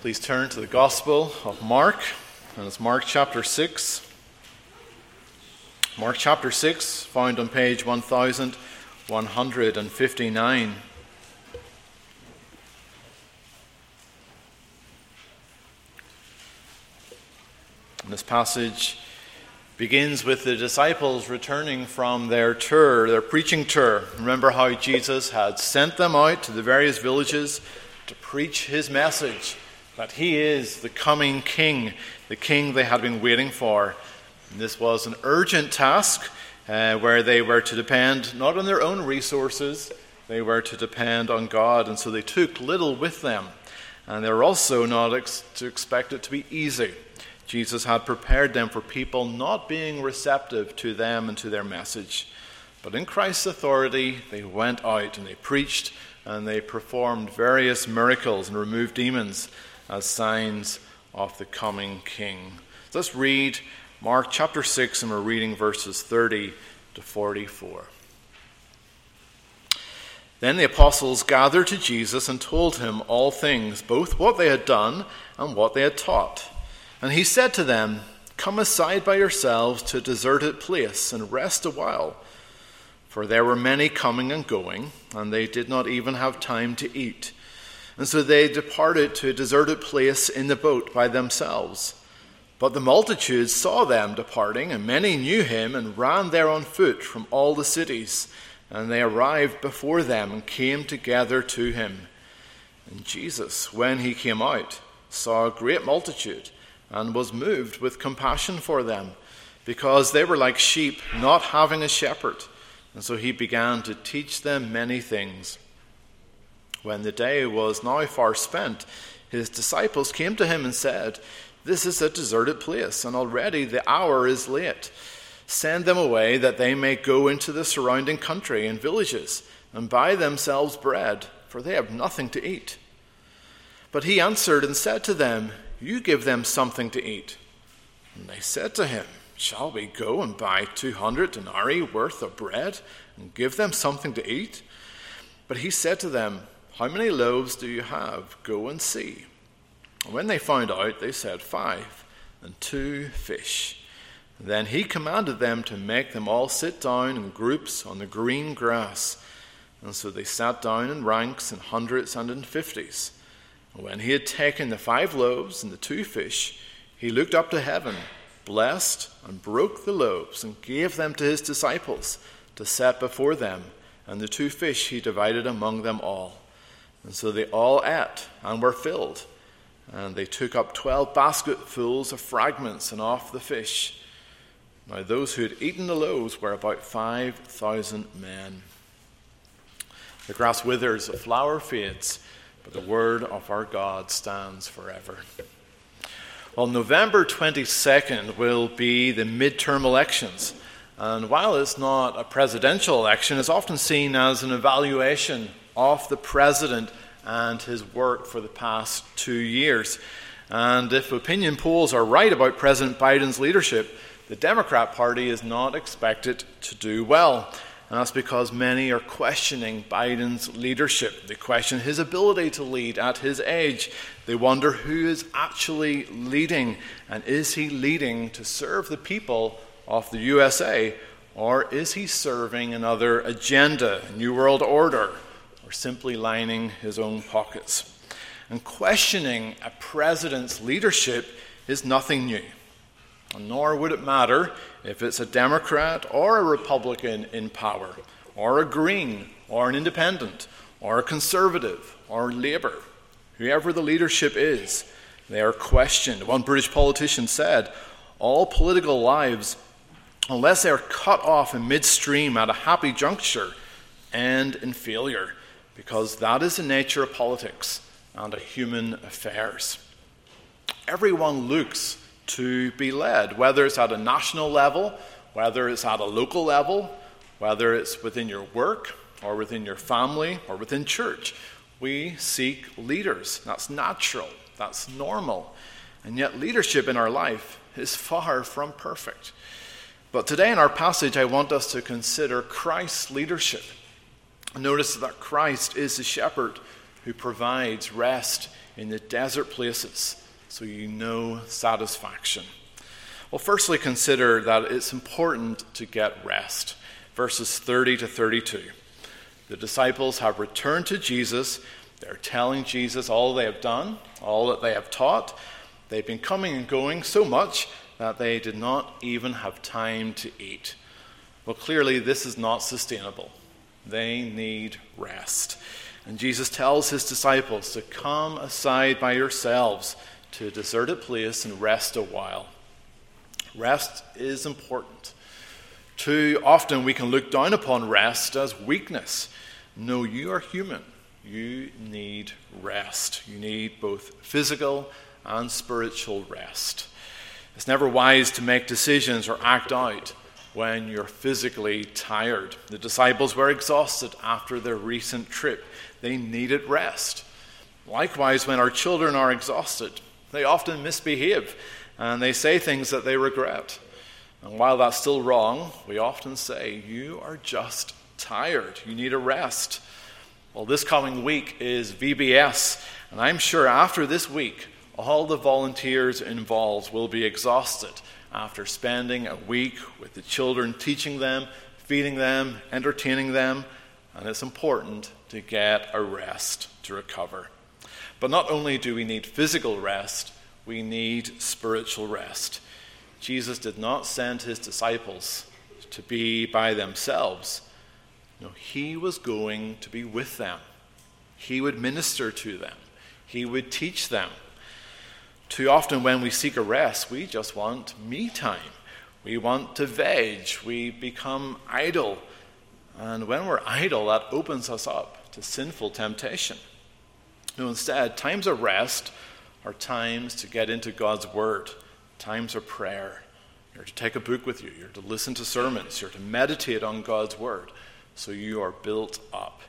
Please turn to the Gospel of Mark, and it's Mark chapter 6. Mark chapter 6, found on page 1159. And this passage begins with the disciples returning from their tour, their preaching tour. Remember how Jesus had sent them out to the various villages to preach his message that he is the coming king, the king they had been waiting for. And this was an urgent task uh, where they were to depend not on their own resources, they were to depend on God. And so they took little with them. And they were also not ex- to expect it to be easy. Jesus had prepared them for people not being receptive to them and to their message. But in Christ's authority, they went out and they preached and they performed various miracles and removed demons as signs of the coming king. Let's read Mark chapter 6, and we're reading verses 30 to 44. Then the apostles gathered to Jesus and told him all things, both what they had done and what they had taught. And he said to them, Come aside by yourselves to a deserted place and rest a while. For there were many coming and going, and they did not even have time to eat. And so they departed to a deserted place in the boat by themselves. But the multitudes saw them departing, and many knew him and ran there on foot from all the cities. And they arrived before them and came together to him. And Jesus, when he came out, saw a great multitude and was moved with compassion for them, because they were like sheep not having a shepherd. And so he began to teach them many things. When the day was now far spent, his disciples came to him and said, This is a deserted place, and already the hour is late. Send them away that they may go into the surrounding country and villages and buy themselves bread, for they have nothing to eat. But he answered and said to them, You give them something to eat. And they said to him, Shall we go and buy two hundred denarii worth of bread and give them something to eat? But he said to them, how many loaves do you have? Go and see. And when they found out, they said, Five, and two fish. Then he commanded them to make them all sit down in groups on the green grass. And so they sat down in ranks in hundreds and in fifties. And when he had taken the five loaves and the two fish, he looked up to heaven, blessed, and broke the loaves, and gave them to his disciples to set before them. And the two fish he divided among them all. And so they all ate and were filled. And they took up twelve basketfuls of fragments and off the fish. Now, those who had eaten the loaves were about 5,000 men. The grass withers, the flower fades, but the word of our God stands forever. Well, November 22nd will be the midterm elections. And while it's not a presidential election, it's often seen as an evaluation of the president and his work for the past two years. And if opinion polls are right about President Biden's leadership, the Democrat Party is not expected to do well. And that's because many are questioning Biden's leadership. They question his ability to lead at his age. They wonder who is actually leading, and is he leading to serve the people of the USA, or is he serving another agenda, New World Order? Or simply lining his own pockets. And questioning a president's leadership is nothing new. Nor would it matter if it's a Democrat or a Republican in power, or a Green, or an Independent, or a Conservative, or Labour. Whoever the leadership is, they are questioned. One British politician said, All political lives, unless they are cut off in midstream at a happy juncture, end in failure because that is the nature of politics and of human affairs. Everyone looks to be led, whether it's at a national level, whether it's at a local level, whether it's within your work or within your family or within church. We seek leaders. That's natural, that's normal. And yet, leadership in our life is far from perfect. But today in our passage, I want us to consider Christ's leadership. Notice that Christ is the shepherd who provides rest in the desert places so you know satisfaction. Well, firstly, consider that it's important to get rest. Verses 30 to 32. The disciples have returned to Jesus. They're telling Jesus all they have done, all that they have taught. They've been coming and going so much that they did not even have time to eat. Well, clearly, this is not sustainable. They need rest. And Jesus tells his disciples to come aside by yourselves to a deserted place and rest a while. Rest is important. Too often we can look down upon rest as weakness. No, you are human. You need rest. You need both physical and spiritual rest. It's never wise to make decisions or act out when you're physically tired. The disciples were exhausted after their recent trip, they needed rest. Likewise, when our children are exhausted, they often misbehave and they say things that they regret. And while that's still wrong, we often say, You are just tired. You need a rest. Well, this coming week is VBS, and I'm sure after this week, all the volunteers involved will be exhausted after spending a week with the children, teaching them, feeding them, entertaining them, and it's important to get a rest to recover. But not only do we need physical rest, we need spiritual rest. Jesus did not send his disciples to be by themselves. No, he was going to be with them. He would minister to them. He would teach them. Too often, when we seek a rest, we just want me time. We want to veg. We become idle. And when we're idle, that opens us up to sinful temptation. No, instead, times of rest are times to get into God's Word, times of prayer. You're to take a book with you, you're to listen to sermons, you're to meditate on God's Word so you are built up.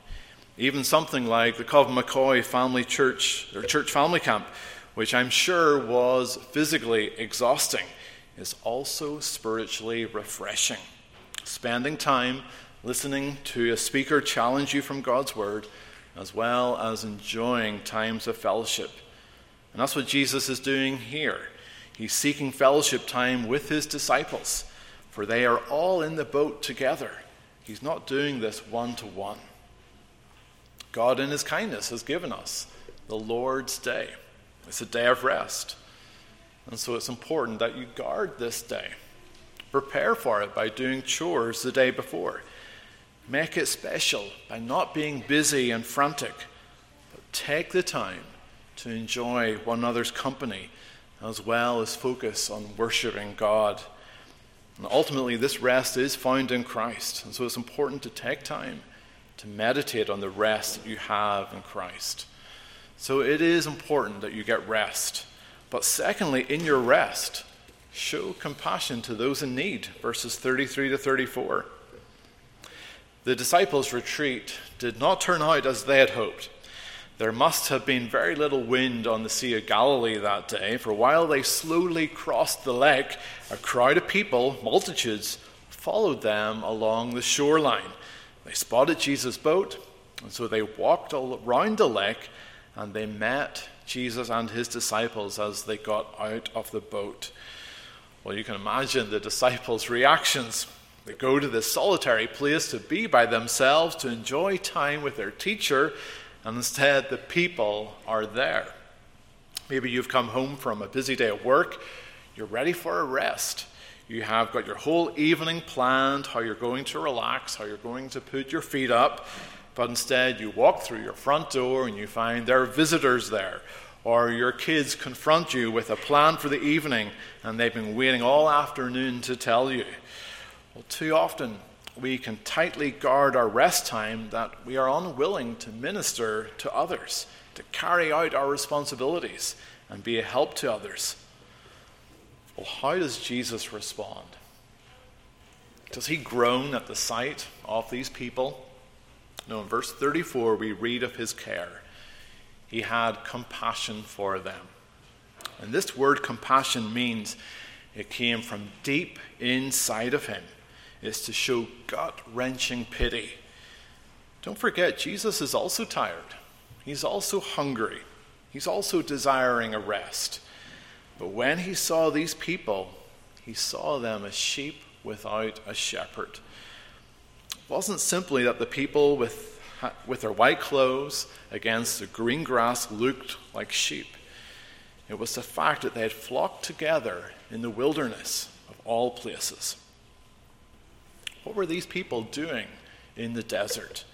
Even something like the Cove McCoy Family Church, or Church Family Camp, which I'm sure was physically exhausting, is also spiritually refreshing. Spending time listening to a speaker challenge you from God's Word, as well as enjoying times of fellowship. And that's what Jesus is doing here. He's seeking fellowship time with his disciples, for they are all in the boat together. He's not doing this one to one. God, in his kindness, has given us the Lord's day. It's a day of rest. And so it's important that you guard this day. Prepare for it by doing chores the day before. Make it special by not being busy and frantic, but take the time to enjoy one another's company as well as focus on worshiping God. And ultimately, this rest is found in Christ. And so it's important to take time to meditate on the rest that you have in Christ. So it is important that you get rest. But secondly, in your rest, show compassion to those in need. Verses 33 to 34. The disciples' retreat did not turn out as they had hoped. There must have been very little wind on the Sea of Galilee that day, for while they slowly crossed the lake, a crowd of people, multitudes, followed them along the shoreline. They spotted Jesus' boat, and so they walked around the lake and they met Jesus and his disciples as they got out of the boat. Well, you can imagine the disciples' reactions. They go to this solitary place to be by themselves, to enjoy time with their teacher, and instead the people are there. Maybe you've come home from a busy day at work, you're ready for a rest. You have got your whole evening planned, how you're going to relax, how you're going to put your feet up, but instead, you walk through your front door and you find there are visitors there. Or your kids confront you with a plan for the evening and they've been waiting all afternoon to tell you. Well, too often we can tightly guard our rest time that we are unwilling to minister to others, to carry out our responsibilities and be a help to others. Well, how does Jesus respond? Does he groan at the sight of these people? No, in verse 34, we read of his care. He had compassion for them. And this word compassion means it came from deep inside of him. It's to show gut wrenching pity. Don't forget, Jesus is also tired. He's also hungry. He's also desiring a rest. But when he saw these people, he saw them as sheep without a shepherd. It wasn't simply that the people with, with their white clothes against the green grass looked like sheep. It was the fact that they had flocked together in the wilderness of all places. What were these people doing in the desert?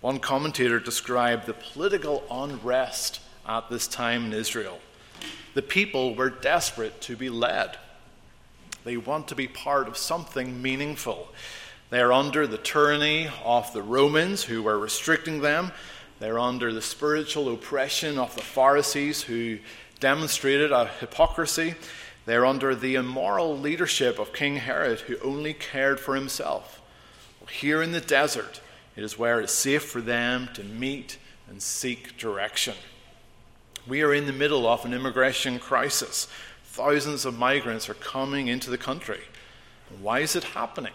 One commentator described the political unrest at this time in Israel. The people were desperate to be led. They want to be part of something meaningful. They are under the tyranny of the Romans who were restricting them. They're under the spiritual oppression of the Pharisees who demonstrated a hypocrisy. They're under the immoral leadership of King Herod who only cared for himself. Here in the desert, it is where it's safe for them to meet and seek direction. We are in the middle of an immigration crisis. Thousands of migrants are coming into the country. Why is it happening?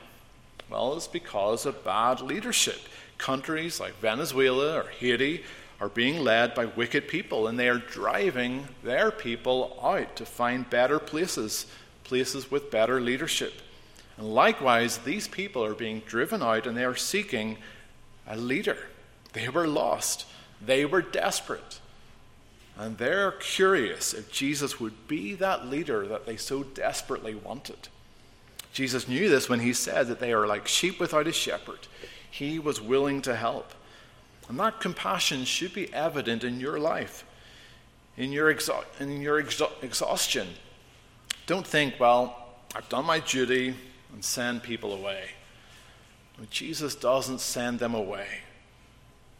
Well, it's because of bad leadership. Countries like Venezuela or Haiti are being led by wicked people, and they are driving their people out to find better places, places with better leadership. And likewise, these people are being driven out and they are seeking a leader. They were lost, they were desperate. And they're curious if Jesus would be that leader that they so desperately wanted. Jesus knew this when he said that they are like sheep without a shepherd. He was willing to help. And that compassion should be evident in your life, in your, exha- in your exha- exhaustion. Don't think, well, I've done my duty and send people away. Jesus doesn't send them away.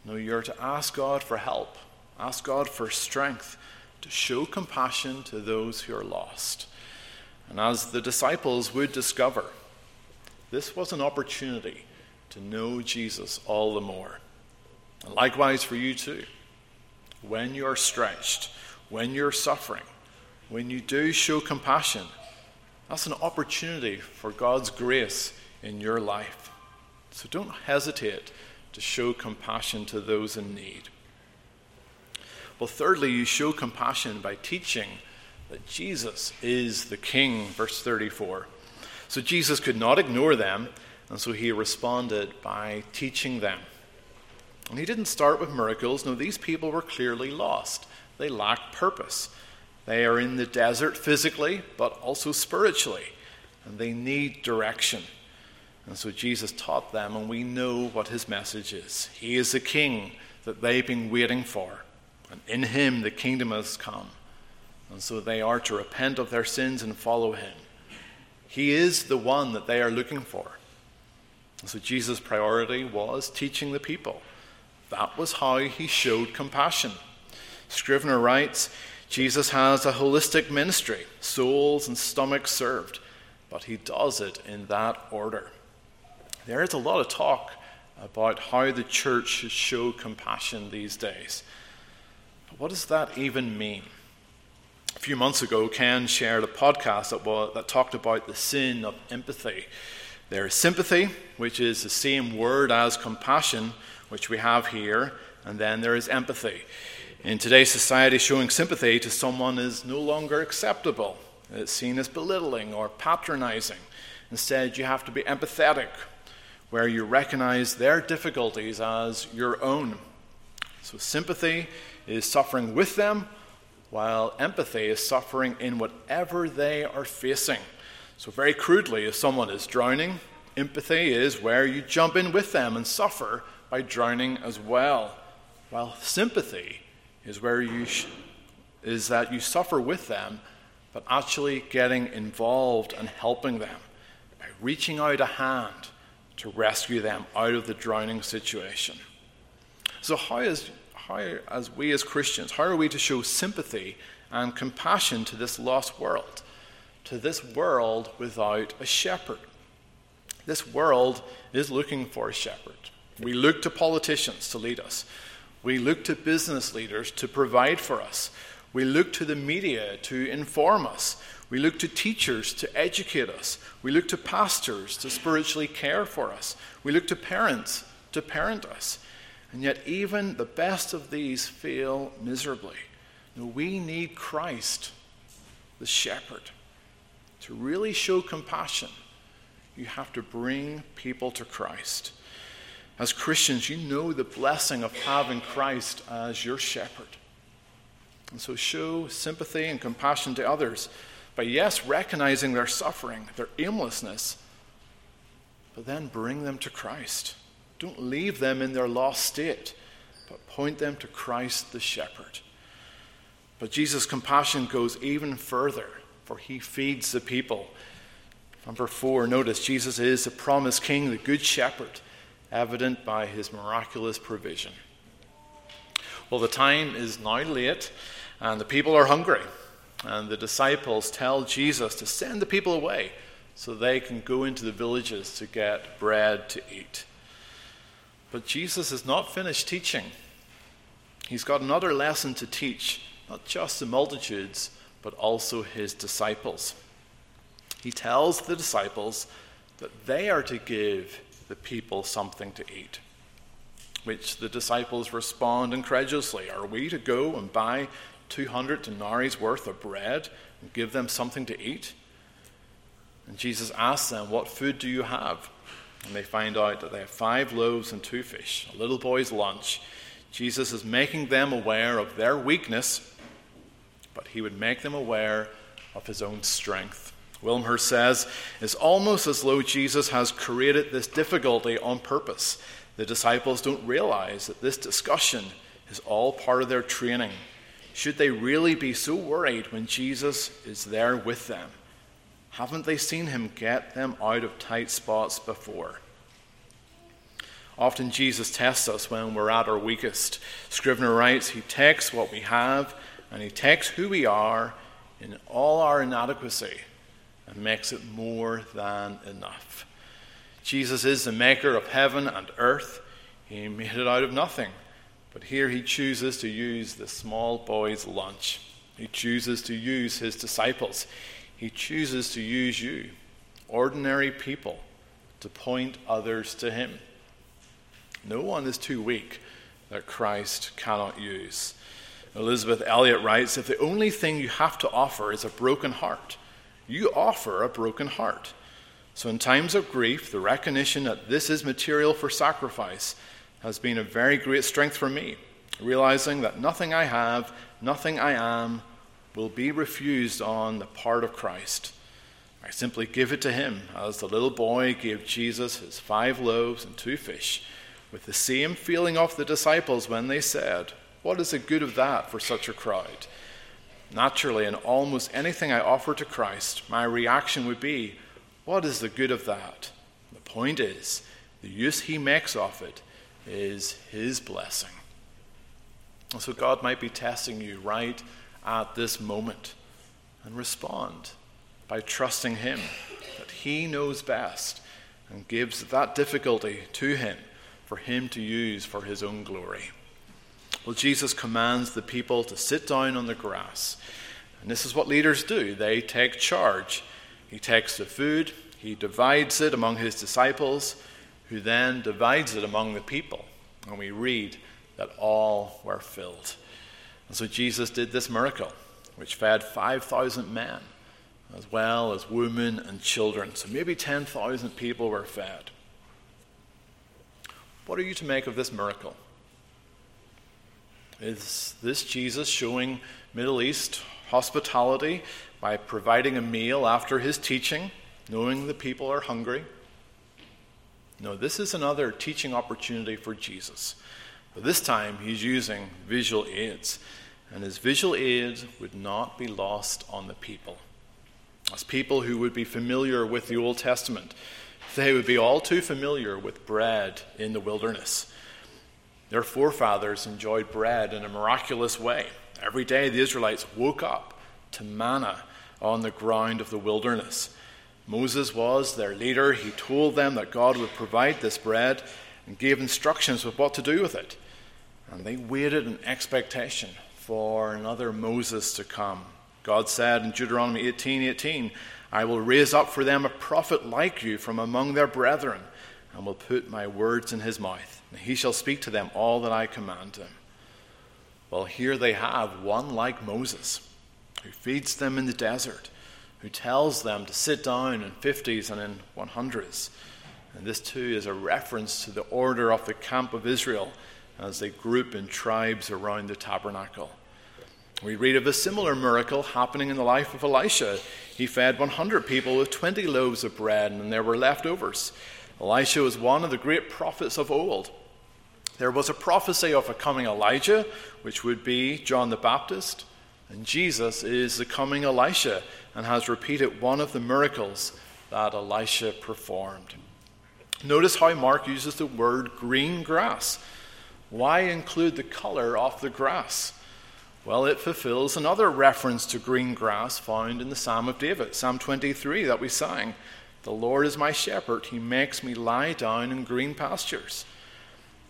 No, you're to ask God for help, ask God for strength to show compassion to those who are lost. And as the disciples would discover, this was an opportunity to know Jesus all the more. And likewise for you too. When you're stretched, when you're suffering, when you do show compassion, that's an opportunity for God's grace in your life. So don't hesitate to show compassion to those in need. Well, thirdly, you show compassion by teaching that Jesus is the King, verse 34. So Jesus could not ignore them, and so he responded by teaching them. And he didn't start with miracles. No, these people were clearly lost. They lacked purpose. They are in the desert physically, but also spiritually, and they need direction. And so Jesus taught them, and we know what his message is. He is the king that they've been waiting for, and in him the kingdom has come. And so they are to repent of their sins and follow him. He is the one that they are looking for. And so Jesus' priority was teaching the people. That was how he showed compassion. Scrivener writes Jesus has a holistic ministry, souls and stomachs served, but he does it in that order. There is a lot of talk about how the church should show compassion these days. But what does that even mean? A few months ago, Ken shared a podcast that, was, that talked about the sin of empathy. There is sympathy, which is the same word as compassion, which we have here, and then there is empathy. In today's society, showing sympathy to someone is no longer acceptable. It's seen as belittling or patronizing. Instead, you have to be empathetic, where you recognize their difficulties as your own. So, sympathy is suffering with them, while empathy is suffering in whatever they are facing. So, very crudely, if someone is drowning, empathy is where you jump in with them and suffer by drowning as well. While sympathy is where you sh- is that you suffer with them, but actually getting involved and helping them by reaching out a hand to rescue them out of the drowning situation. So, how is how, as we as Christians, how are we to show sympathy and compassion to this lost world, to this world without a shepherd? This world is looking for a shepherd. We look to politicians to lead us. We look to business leaders to provide for us. We look to the media to inform us. We look to teachers to educate us. We look to pastors to spiritually care for us. We look to parents to parent us. And yet, even the best of these fail miserably. we need Christ, the shepherd. To really show compassion, you have to bring people to Christ. As Christians, you know the blessing of having Christ as your shepherd. And so show sympathy and compassion to others by, yes, recognizing their suffering, their aimlessness, but then bring them to Christ. Don't leave them in their lost state, but point them to Christ the shepherd. But Jesus' compassion goes even further, for he feeds the people. Number four, notice Jesus is the promised king, the good shepherd, evident by his miraculous provision. Well, the time is now late, and the people are hungry. And the disciples tell Jesus to send the people away so they can go into the villages to get bread to eat. But Jesus is not finished teaching. He's got another lesson to teach, not just the multitudes, but also his disciples. He tells the disciples that they are to give the people something to eat, which the disciples respond incredulously. Are we to go and buy 200 denarii's worth of bread and give them something to eat? And Jesus asks them, What food do you have? And they find out that they have five loaves and two fish, a little boy's lunch. Jesus is making them aware of their weakness, but he would make them aware of his own strength. Wilmshurst says, It's almost as though Jesus has created this difficulty on purpose. The disciples don't realize that this discussion is all part of their training. Should they really be so worried when Jesus is there with them? Haven't they seen him get them out of tight spots before? Often Jesus tests us when we're at our weakest. Scrivener writes, He takes what we have and He takes who we are in all our inadequacy and makes it more than enough. Jesus is the maker of heaven and earth. He made it out of nothing. But here he chooses to use the small boy's lunch. He chooses to use his disciples. He chooses to use you, ordinary people, to point others to Him. No one is too weak that Christ cannot use. Elisabeth Elliot writes If the only thing you have to offer is a broken heart, you offer a broken heart. So, in times of grief, the recognition that this is material for sacrifice has been a very great strength for me, realizing that nothing I have, nothing I am, will be refused on the part of Christ. I simply give it to him, as the little boy gave Jesus his five loaves and two fish, with the same feeling of the disciples when they said, What is the good of that for such a crowd? Naturally, in almost anything I offer to Christ, my reaction would be, What is the good of that? The point is, the use he makes of it is his blessing. So God might be testing you right at this moment and respond by trusting Him that He knows best and gives that difficulty to Him for Him to use for His own glory. Well, Jesus commands the people to sit down on the grass. And this is what leaders do they take charge. He takes the food, he divides it among his disciples, who then divides it among the people. And we read that all were filled. And so Jesus did this miracle, which fed 5,000 men, as well as women and children. So maybe 10,000 people were fed. What are you to make of this miracle? Is this Jesus showing Middle East hospitality by providing a meal after his teaching, knowing the people are hungry? No, this is another teaching opportunity for Jesus. But this time he's using visual aids, and his visual aids would not be lost on the people. As people who would be familiar with the Old Testament, they would be all too familiar with bread in the wilderness. Their forefathers enjoyed bread in a miraculous way. Every day the Israelites woke up to manna on the ground of the wilderness. Moses was their leader. He told them that God would provide this bread and gave instructions with what to do with it. And they waited in expectation for another Moses to come. God said in Deuteronomy 18 18, I will raise up for them a prophet like you from among their brethren, and will put my words in his mouth. and he shall speak to them all that I command him. Well, here they have one like Moses, who feeds them in the desert, who tells them to sit down in 50s and in 100s. And this too is a reference to the order of the camp of Israel as they group in tribes around the tabernacle. We read of a similar miracle happening in the life of Elisha. He fed 100 people with 20 loaves of bread, and there were leftovers. Elisha was one of the great prophets of old. There was a prophecy of a coming Elijah, which would be John the Baptist, and Jesus is the coming Elisha and has repeated one of the miracles that Elisha performed. Notice how Mark uses the word green grass. Why include the color of the grass? Well, it fulfills another reference to green grass found in the Psalm of David, Psalm 23 that we sang. The Lord is my shepherd, he makes me lie down in green pastures.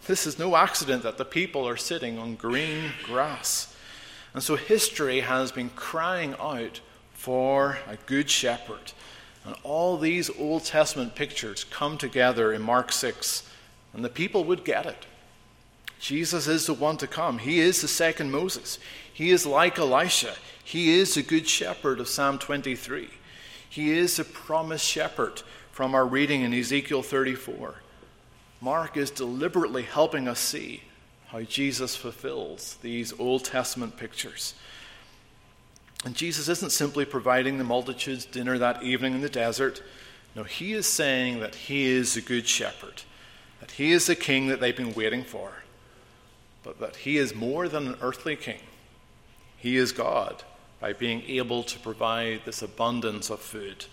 This is no accident that the people are sitting on green grass. And so history has been crying out for a good shepherd. And all these Old Testament pictures come together in Mark 6, and the people would get it. Jesus is the one to come. He is the second Moses. He is like Elisha. He is the good shepherd of Psalm 23. He is the promised shepherd from our reading in Ezekiel 34. Mark is deliberately helping us see how Jesus fulfills these Old Testament pictures. And Jesus isn't simply providing the multitudes dinner that evening in the desert. No, he is saying that he is the good shepherd, that he is the king that they've been waiting for, but that he is more than an earthly king. He is God by being able to provide this abundance of food.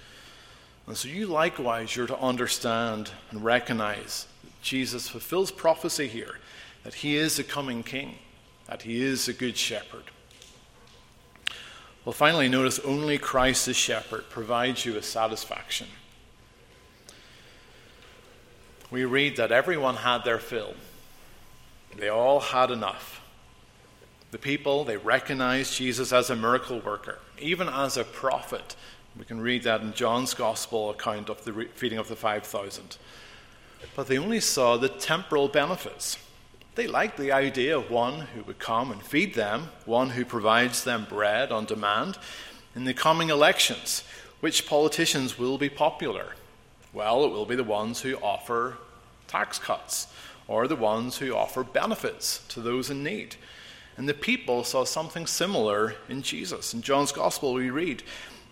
And so you likewise, you're to understand and recognize that Jesus fulfills prophecy here, that he is the coming king, that he is a good shepherd. Well, finally, notice only Christ the shepherd provides you with satisfaction. We read that everyone had their fill, they all had enough. The people, they recognized Jesus as a miracle worker, even as a prophet. We can read that in John's gospel account of the feeding of the 5,000. But they only saw the temporal benefits. They liked the idea of one who would come and feed them, one who provides them bread on demand. In the coming elections, which politicians will be popular? Well, it will be the ones who offer tax cuts or the ones who offer benefits to those in need. And the people saw something similar in Jesus. In John's Gospel, we read,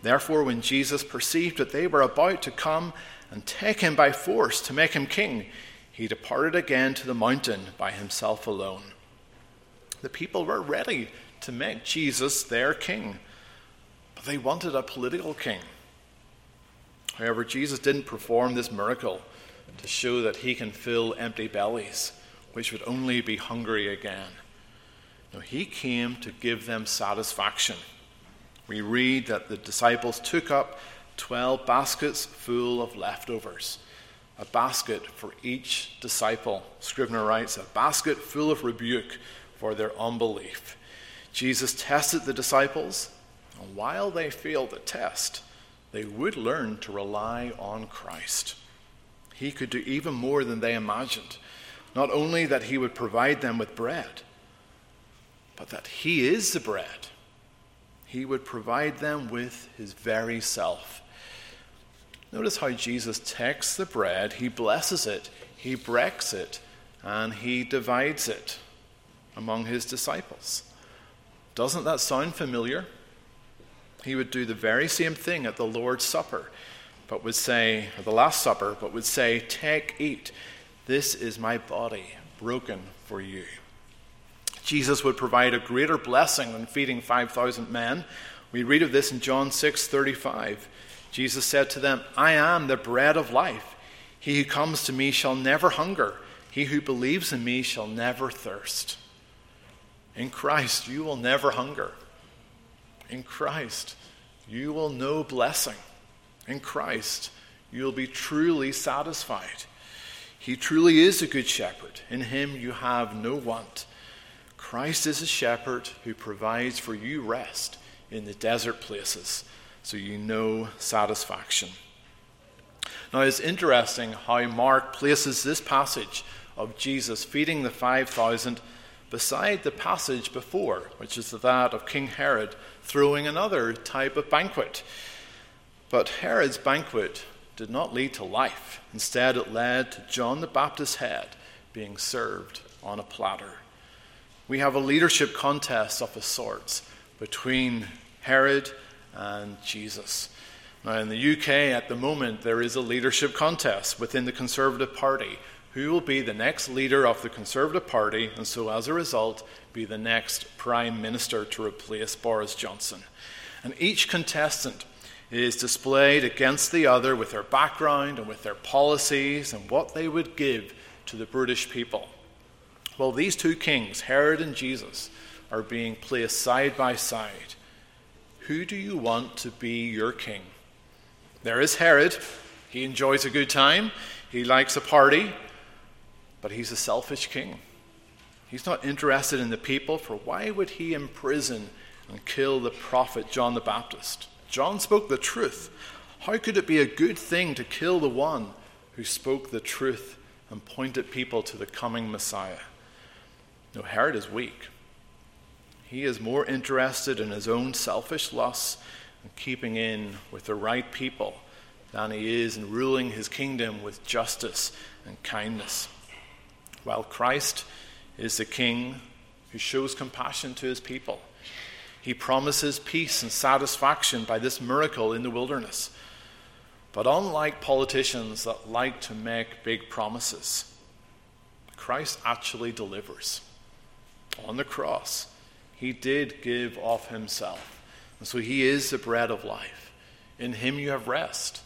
Therefore, when Jesus perceived that they were about to come and take him by force to make him king, he departed again to the mountain by himself alone. The people were ready to make Jesus their king, but they wanted a political king. However, Jesus didn't perform this miracle to show that he can fill empty bellies, which would only be hungry again. No, he came to give them satisfaction. We read that the disciples took up 12 baskets full of leftovers. A basket for each disciple. Scrivener writes, a basket full of rebuke for their unbelief. Jesus tested the disciples, and while they failed the test, they would learn to rely on Christ. He could do even more than they imagined. Not only that he would provide them with bread, but that He is the bread. He would provide them with His very self. Notice how Jesus takes the bread, He blesses it, He breaks it, and He divides it among His disciples. Doesn't that sound familiar? He would do the very same thing at the Lord's Supper, but would say, the Last Supper, but would say, Take, eat. This is my body broken for you. Jesus would provide a greater blessing than feeding 5,000 men. We read of this in John 6 35. Jesus said to them, I am the bread of life. He who comes to me shall never hunger. He who believes in me shall never thirst. In Christ, you will never hunger. In Christ, you will know blessing. In Christ, you will be truly satisfied. He truly is a good shepherd. In him, you have no want. Christ is a shepherd who provides for you rest in the desert places so you know satisfaction. Now, it's interesting how Mark places this passage of Jesus feeding the 5,000 beside the passage before, which is that of King Herod throwing another type of banquet. But Herod's banquet did not lead to life. Instead, it led to John the Baptist's head being served on a platter. We have a leadership contest of a sort between Herod and Jesus. Now, in the UK at the moment, there is a leadership contest within the Conservative Party. Who will be the next leader of the Conservative Party, and so as a result, be the next Prime Minister to replace Boris Johnson? And each contestant is displayed against the other with their background and with their policies and what they would give to the British people. Well, these two kings, Herod and Jesus, are being placed side by side. Who do you want to be your king? There is Herod. He enjoys a good time, he likes a party, but he's a selfish king. He's not interested in the people, for why would he imprison and kill the prophet John the Baptist? John spoke the truth. How could it be a good thing to kill the one who spoke the truth and pointed people to the coming Messiah? No, Herod is weak. He is more interested in his own selfish lusts and keeping in with the right people than he is in ruling his kingdom with justice and kindness. While Christ is the king who shows compassion to his people, he promises peace and satisfaction by this miracle in the wilderness. But unlike politicians that like to make big promises, Christ actually delivers. On the cross, he did give of himself. And so he is the bread of life. In him you have rest,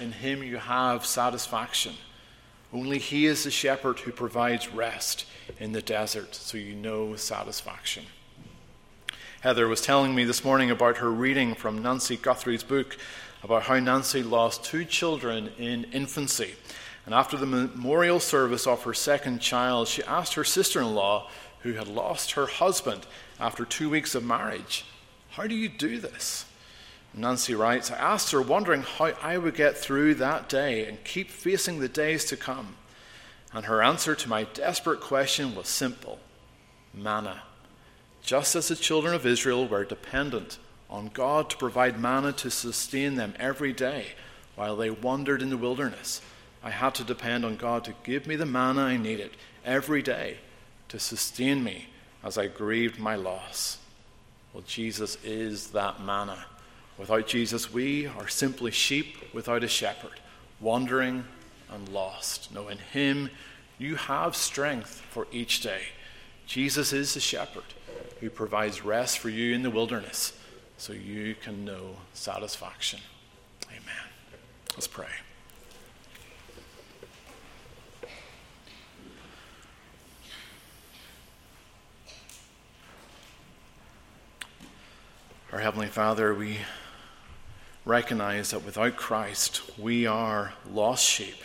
in him you have satisfaction. Only He is the shepherd who provides rest in the desert, so you know satisfaction. Heather was telling me this morning about her reading from Nancy Guthrie's book about how Nancy lost two children in infancy. And after the memorial service of her second child, she asked her sister in law, who had lost her husband after two weeks of marriage, How do you do this? Nancy writes, I asked her, wondering how I would get through that day and keep facing the days to come. And her answer to my desperate question was simple manna. Just as the children of Israel were dependent on God to provide manna to sustain them every day while they wandered in the wilderness, I had to depend on God to give me the manna I needed every day to sustain me as I grieved my loss. Well, Jesus is that manna. Without Jesus, we are simply sheep without a shepherd, wandering and lost. No, in Him, you have strength for each day. Jesus is the shepherd who provides rest for you in the wilderness so you can know satisfaction. Amen. Let's pray. Our Heavenly Father, we recognize that without Christ, we are lost sheep.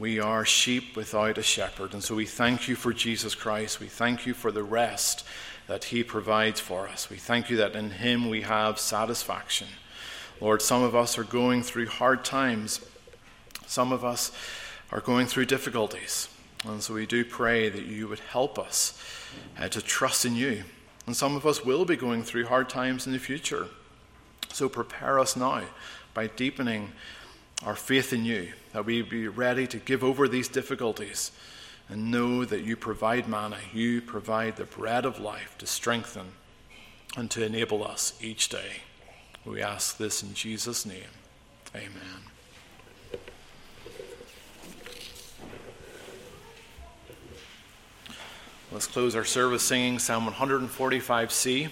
We are sheep without a shepherd. And so we thank you for Jesus Christ. We thank you for the rest that he provides for us. We thank you that in him we have satisfaction. Lord, some of us are going through hard times, some of us are going through difficulties. And so we do pray that you would help us uh, to trust in you. And some of us will be going through hard times in the future. So prepare us now by deepening our faith in you, that we be ready to give over these difficulties and know that you provide manna, you provide the bread of life to strengthen and to enable us each day. We ask this in Jesus' name. Amen. Let's close our service singing Psalm 145c.